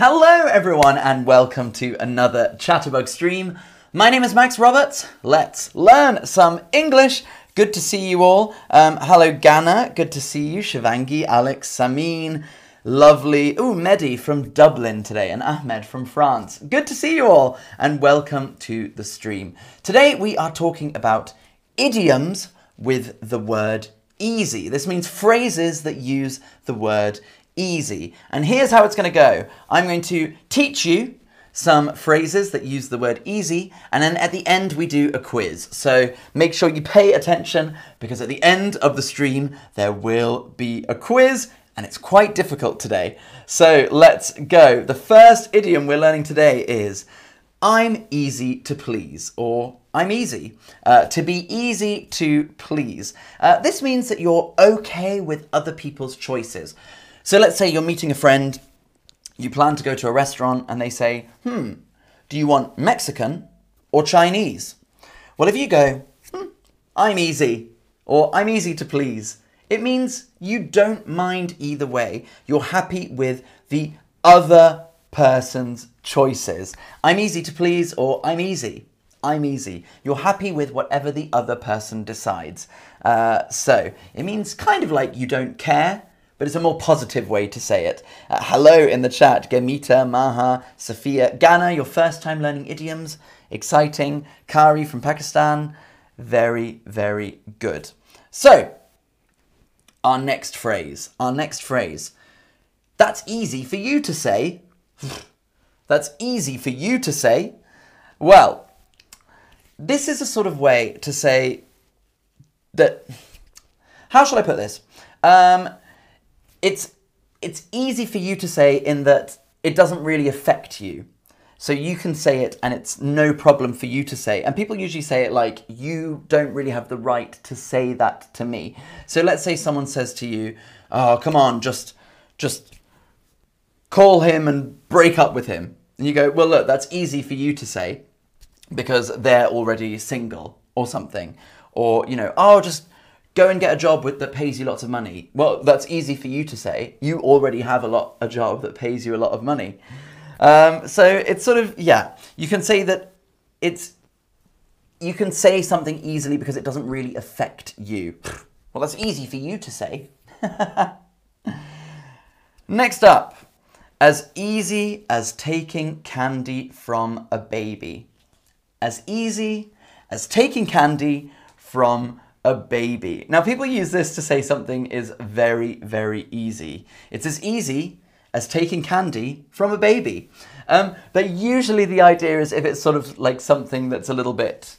Hello, everyone, and welcome to another Chatterbug stream. My name is Max Roberts. Let's learn some English. Good to see you all. Um, hello, Ghana. Good to see you. Shivangi, Alex, Samin. Lovely. Ooh, Mehdi from Dublin today and Ahmed from France. Good to see you all and welcome to the stream. Today we are talking about idioms with the word easy. This means phrases that use the word easy. And here's how it's going to go. I'm going to teach you some phrases that use the word easy, and then at the end we do a quiz. So make sure you pay attention because at the end of the stream there will be a quiz and it's quite difficult today. So let's go. The first idiom we're learning today is I'm easy to please, or I'm easy. Uh, to be easy to please. Uh, this means that you're okay with other people's choices. So let's say you're meeting a friend, you plan to go to a restaurant, and they say, hmm, do you want Mexican or Chinese? Well, if you go, hmm, I'm easy, or I'm easy to please, it means you don't mind either way. You're happy with the other person's choices. I'm easy to please, or I'm easy. I'm easy. You're happy with whatever the other person decides. Uh, so it means kind of like you don't care, but it's a more positive way to say it. Uh, hello in the chat, Gemita, Maha, Sophia, Ghana, your first time learning idioms. Exciting. Kari from Pakistan. Very, very good. So, our next phrase. Our next phrase. That's easy for you to say. That's easy for you to say. Well, this is a sort of way to say that. How shall I put this? Um, it's it's easy for you to say in that it doesn't really affect you. So you can say it and it's no problem for you to say. And people usually say it like, you don't really have the right to say that to me. So let's say someone says to you, oh, come on, just, just call him and break up with him. And you go, well, look, that's easy for you to say because they're already single or something. Or, you know, oh, just go and get a job with, that pays you lots of money. Well, that's easy for you to say. You already have a lot a job that pays you a lot of money. Um, so it's sort of yeah. You can say that it's you can say something easily because it doesn't really affect you. Well, that's easy for you to say. Next up, as easy as taking candy from a baby. As easy as taking candy from a baby. Now, people use this to say something is very, very easy. It's as easy as taking candy from a baby. Um, but usually the idea is if it's sort of like something that's a little bit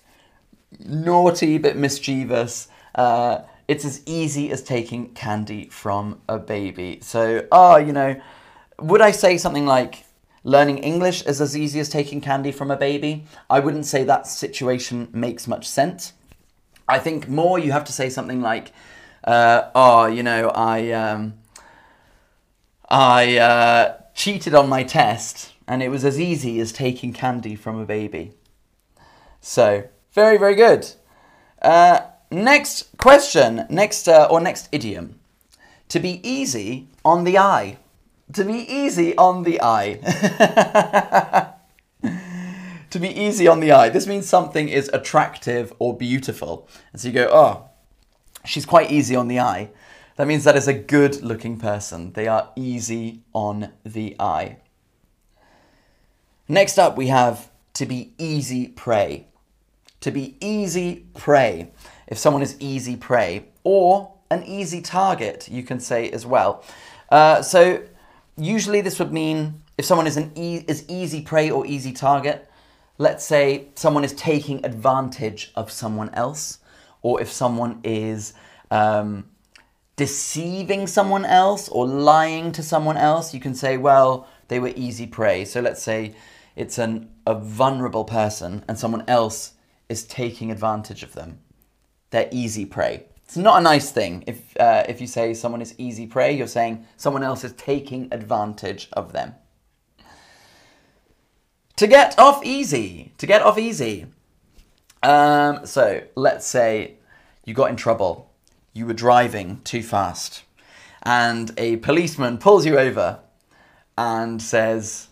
naughty, bit mischievous, uh, it's as easy as taking candy from a baby. So, oh, you know, would I say something like learning English is as easy as taking candy from a baby? I wouldn't say that situation makes much sense. I think more you have to say something like, uh, oh, you know, I, um, I uh, cheated on my test and it was as easy as taking candy from a baby. So, very, very good. Uh, next question, next, uh, or next idiom. To be easy on the eye. To be easy on the eye. to be easy on the eye. This means something is attractive or beautiful. And so you go, oh, she's quite easy on the eye. That means that is a good looking person. They are easy on the eye. Next up, we have to be easy prey. To be easy prey. If someone is easy prey, or an easy target, you can say as well. Uh, so usually this would mean if someone is an e- is easy prey or easy target. Let's say someone is taking advantage of someone else, or if someone is um, deceiving someone else or lying to someone else, you can say, well, they were easy prey. So let's say it's an, a vulnerable person and someone else is taking advantage of them. They're easy prey. It's not a nice thing if, uh, if you say someone is easy prey, you're saying someone else is taking advantage of them. To get off easy. To get off easy. Um, so let's say you got in trouble you were driving too fast and a policeman pulls you over and says,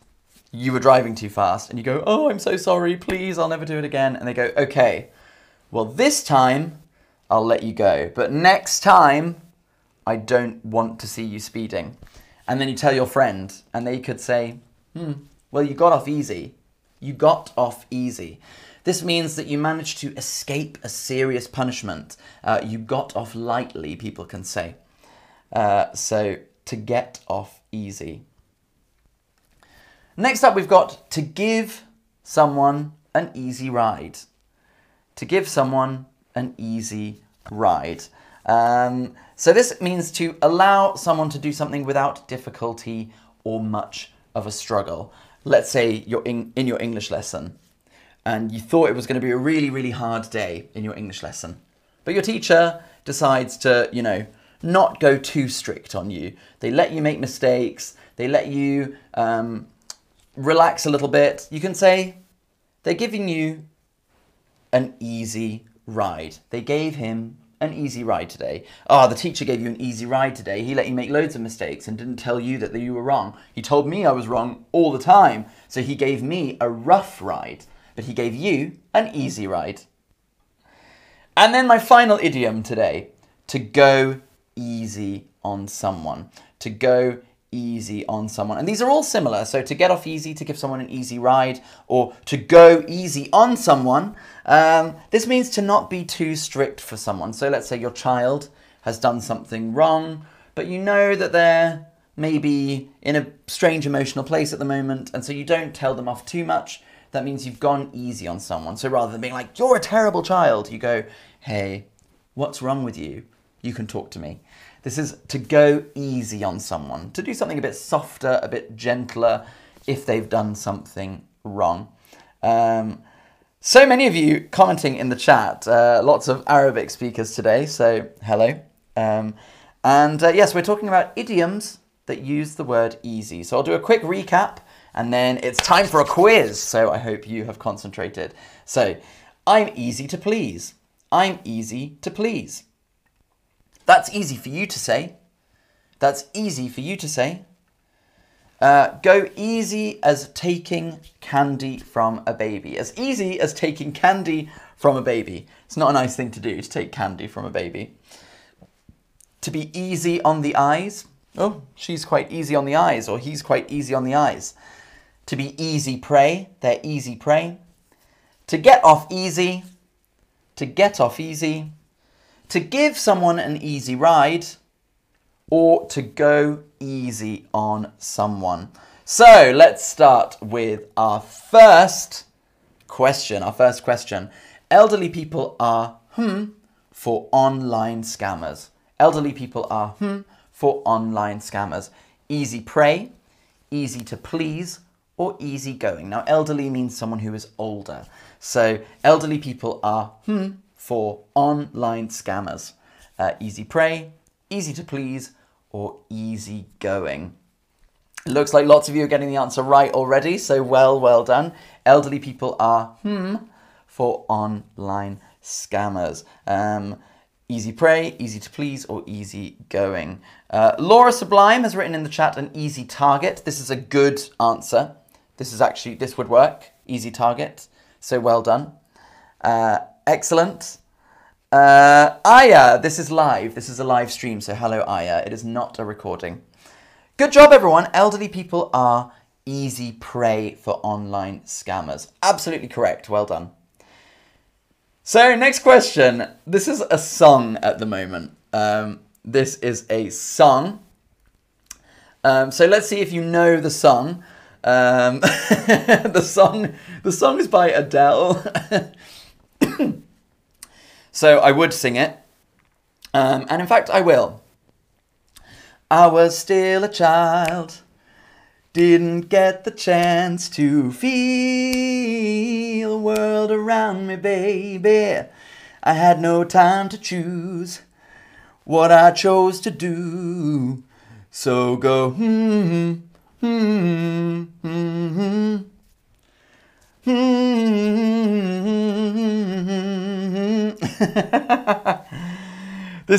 you were driving too fast and you go, oh, I'm so sorry, please, I'll never do it again. And they go, okay, well, this time I'll let you go. But next time, I don't want to see you speeding. And then you tell your friend, and they could say, hmm, well, you got off easy. You got off easy. This means that you managed to escape a serious punishment. Uh, you got off lightly, people can say. Uh, so, to get off easy. Next up, we've got to give someone an easy ride. To give someone an easy ride. Um, so this means to allow someone to do something without difficulty or much of a struggle. Let's say you're in, in your English lesson and you thought it was going to be a really, really hard day in your English lesson. But your teacher decides to, you know, not go too strict on you. They let you make mistakes. They let you um, relax a little bit. You can say they're giving you an easy ride. They gave him an easy ride today. Ah, oh, the teacher gave you an easy ride today. He let you make loads of mistakes and didn't tell you that you were wrong. He told me I was wrong all the time. So he gave me a rough ride, but he gave you an easy ride. And then my final idiom today to go easy on someone. To go easy on someone. And these are all similar. So to get off easy, to give someone an easy ride, or to go easy on someone. Um, this means to not be too strict for someone. So let's say your child has done something wrong, but you know that they're maybe in a strange emotional place at the moment, and so you don't tell them off too much. That means you've gone easy on someone. So rather than being like, you're a terrible child, you go, hey, what's wrong with you? You can talk to me. This is to go easy on someone, to do something a bit softer, a bit gentler if they've done something wrong. Um, so many of you commenting in the chat, uh, lots of Arabic speakers today, so hello. Um, and uh, yes, we're talking about idioms that use the word easy. So I'll do a quick recap and then it's time for a quiz. So I hope you have concentrated. So I'm easy to please. I'm easy to please. That's easy for you to say. That's easy for you to say. Uh, go easy as taking candy from a baby. As easy as taking candy from a baby. It's not a nice thing to do to take candy from a baby. To be easy on the eyes. Oh, she's quite easy on the eyes, or he's quite easy on the eyes. To be easy prey. They're easy prey. To get off easy. To get off easy to give someone an easy ride or to go easy on someone. So let's start with our first question. Our first question. Elderly people are hmm for online scammers. Elderly people are hmm for online scammers. Easy prey, easy to please, or easy going. Now, elderly means someone who is older. So, elderly people are hmm for online scammers. Uh, easy prey, easy to please, or easy going. It looks like lots of you are getting the answer right already, so well, well done. Elderly people are hmm for online scammers. Um, easy prey, easy to please, or easy going. Uh, Laura Sublime has written in the chat an easy target. This is a good answer. This is actually, this would work. Easy target. So well done. Uh, Excellent. Uh, Aya, this is live. This is a live stream, so hello, Aya. It is not a recording. Good job, everyone. Elderly people are easy prey for online scammers. Absolutely correct. Well done. So, next question. This is a song at the moment. Um, this is a song. Um, so let's see if you know the song. Um, the song, the song is by Adele. so I would sing it. Um, and in fact, I will. I was still a child, didn't get the chance to feel the world around me, baby. I had no time to choose what I chose to do. So go, hmm, hmm, hmm, hmm. this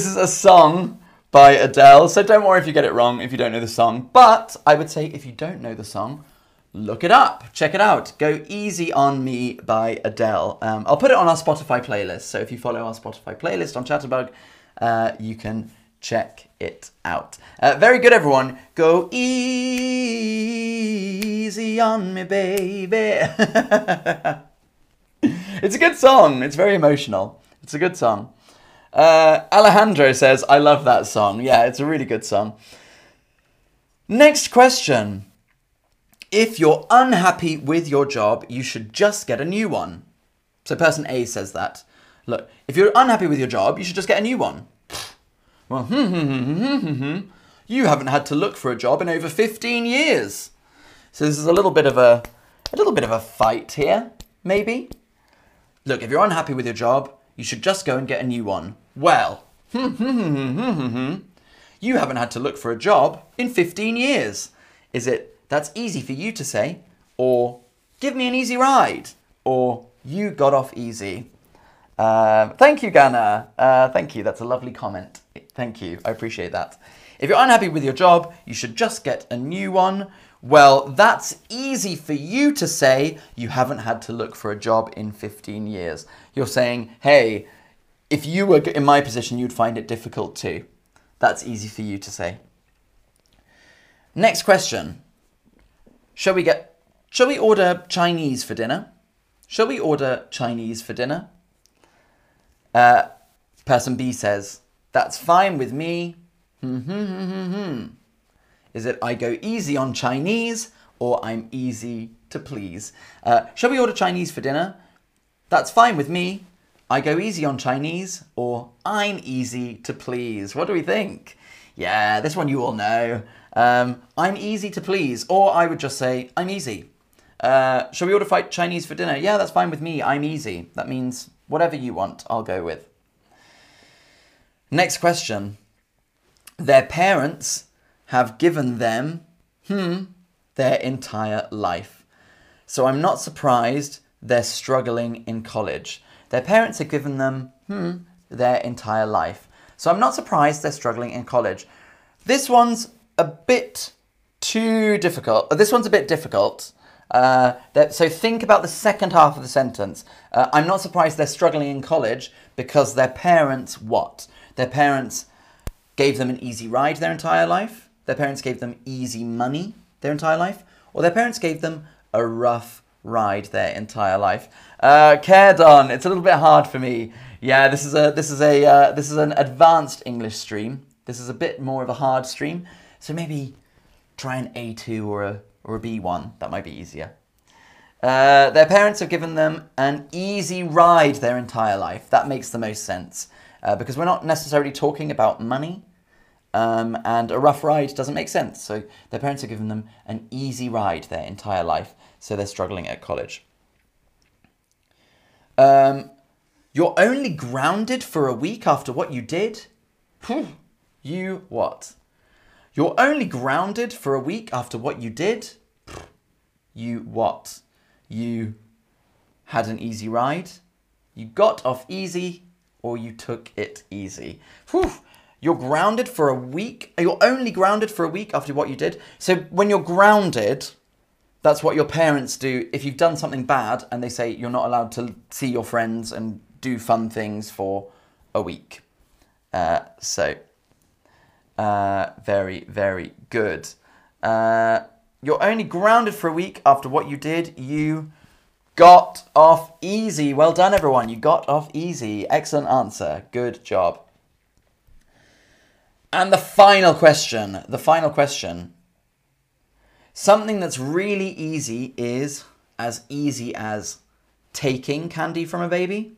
is a song by Adele, so don't worry if you get it wrong if you don't know the song. But I would say if you don't know the song, look it up. Check it out. Go Easy on Me by Adele. Um, I'll put it on our Spotify playlist. So if you follow our Spotify playlist on Chatterbug, uh, you can check it out. Uh, very good, everyone. Go easy on me, baby. it's a good song. It's very emotional. It's a good song. Uh, Alejandro says, I love that song. Yeah, it's a really good song. Next question. If you're unhappy with your job, you should just get a new one. So person A says that. Look, if you're unhappy with your job, you should just get a new one. Well, hmm, hmm, hmm, hmm, hmm, hmm. You haven't had to look for a job in over 15 years. So this is a little bit of a, a little bit of a fight here, maybe. Look, if you're unhappy with your job, you should just go and get a new one. Well, hmm, hmm, hmm, hmm, hmm, hmm. You haven't had to look for a job in 15 years. Is it that's easy for you to say, or give me an easy ride, or you got off easy? Uh, thank you, Ghana. Uh, thank you. That's a lovely comment. Thank you. I appreciate that. If you're unhappy with your job, you should just get a new one. Well, that's easy for you to say. You haven't had to look for a job in 15 years. You're saying, hey, if you were in my position, you'd find it difficult too. That's easy for you to say. Next question. Shall we get shall we order Chinese for dinner? Shall we order Chinese for dinner? Uh, person B says, That's fine with me. Is it I go easy on Chinese or I'm easy to please? Uh, shall we order Chinese for dinner? That's fine with me. I go easy on Chinese or I'm easy to please. What do we think? Yeah, this one you all know. Um, I'm easy to please, or I would just say I'm easy. Uh, shall we order Chinese for dinner? Yeah, that's fine with me. I'm easy. That means whatever you want, I'll go with. Next question. Their parents have given them, hmm, their entire life. So I'm not surprised they're struggling in college. Their parents have given them, hmm, their entire life. So I'm not surprised they're struggling in college. This one's a bit too difficult. This one's a bit difficult. Uh, so think about the second half of the sentence. Uh, I'm not surprised they're struggling in college because their parents what? Their parents gave them an easy ride their entire life. Their parents gave them easy money their entire life, or their parents gave them a rough ride their entire life. Uh, Caredon, it's a little bit hard for me. Yeah, this is a this is a uh, this is an advanced English stream. This is a bit more of a hard stream. So maybe try an A2 or a or a B1. That might be easier. Uh, their parents have given them an easy ride their entire life. That makes the most sense uh, because we're not necessarily talking about money. Um, and a rough ride doesn't make sense. So their parents have given them an easy ride their entire life, so they're struggling at college. Um, you're only grounded for a week after what you did? you what? You're only grounded for a week after what you did? You what? You had an easy ride? You got off easy or you took it easy? Whew. You're grounded for a week. You're only grounded for a week after what you did. So when you're grounded, that's what your parents do if you've done something bad and they say you're not allowed to see your friends and do fun things for a week. Uh, so, uh, very, very good. Uh, you're only grounded for a week after what you did. You got off easy. Well done, everyone. You got off easy. Excellent answer. Good job. And the final question, the final question. Something that's really easy is as easy as taking candy from a baby,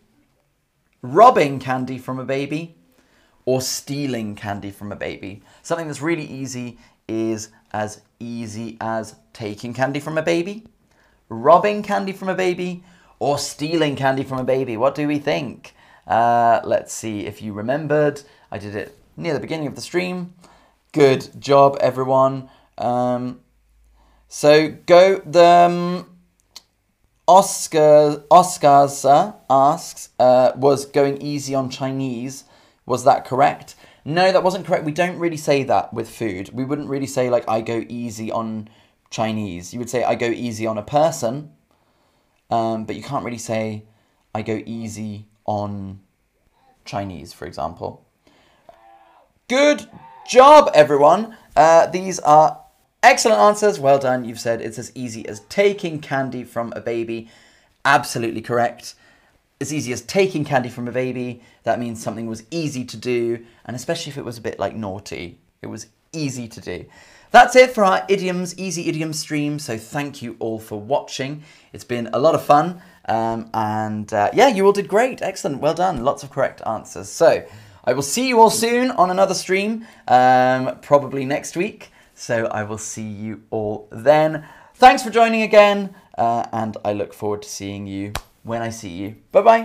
robbing candy from a baby, or stealing candy from a baby. Something that's really easy is as easy as taking candy from a baby, robbing candy from a baby, or stealing candy from a baby. What do we think? Uh, let's see if you remembered. I did it near the beginning of the stream. Good job, everyone. Um, so go the um, Oscar Oscarsa asks uh, was going easy on Chinese. Was that correct? No, that wasn't correct. We don't really say that with food. We wouldn't really say like I go easy on Chinese. You would say, I go easy on a person, um, but you can't really say, I go easy on Chinese, for example. Good job, everyone. Uh, these are excellent answers. Well done. You've said it's as easy as taking candy from a baby. Absolutely correct. As easy as taking candy from a baby. That means something was easy to do, and especially if it was a bit like naughty, it was easy to do. That's it for our idioms, easy idiom stream. So thank you all for watching. It's been a lot of fun. Um, and uh, yeah, you all did great. Excellent. Well done. Lots of correct answers. So I will see you all soon on another stream, um, probably next week. So I will see you all then. Thanks for joining again. Uh, and I look forward to seeing you when I see you. Bye bye.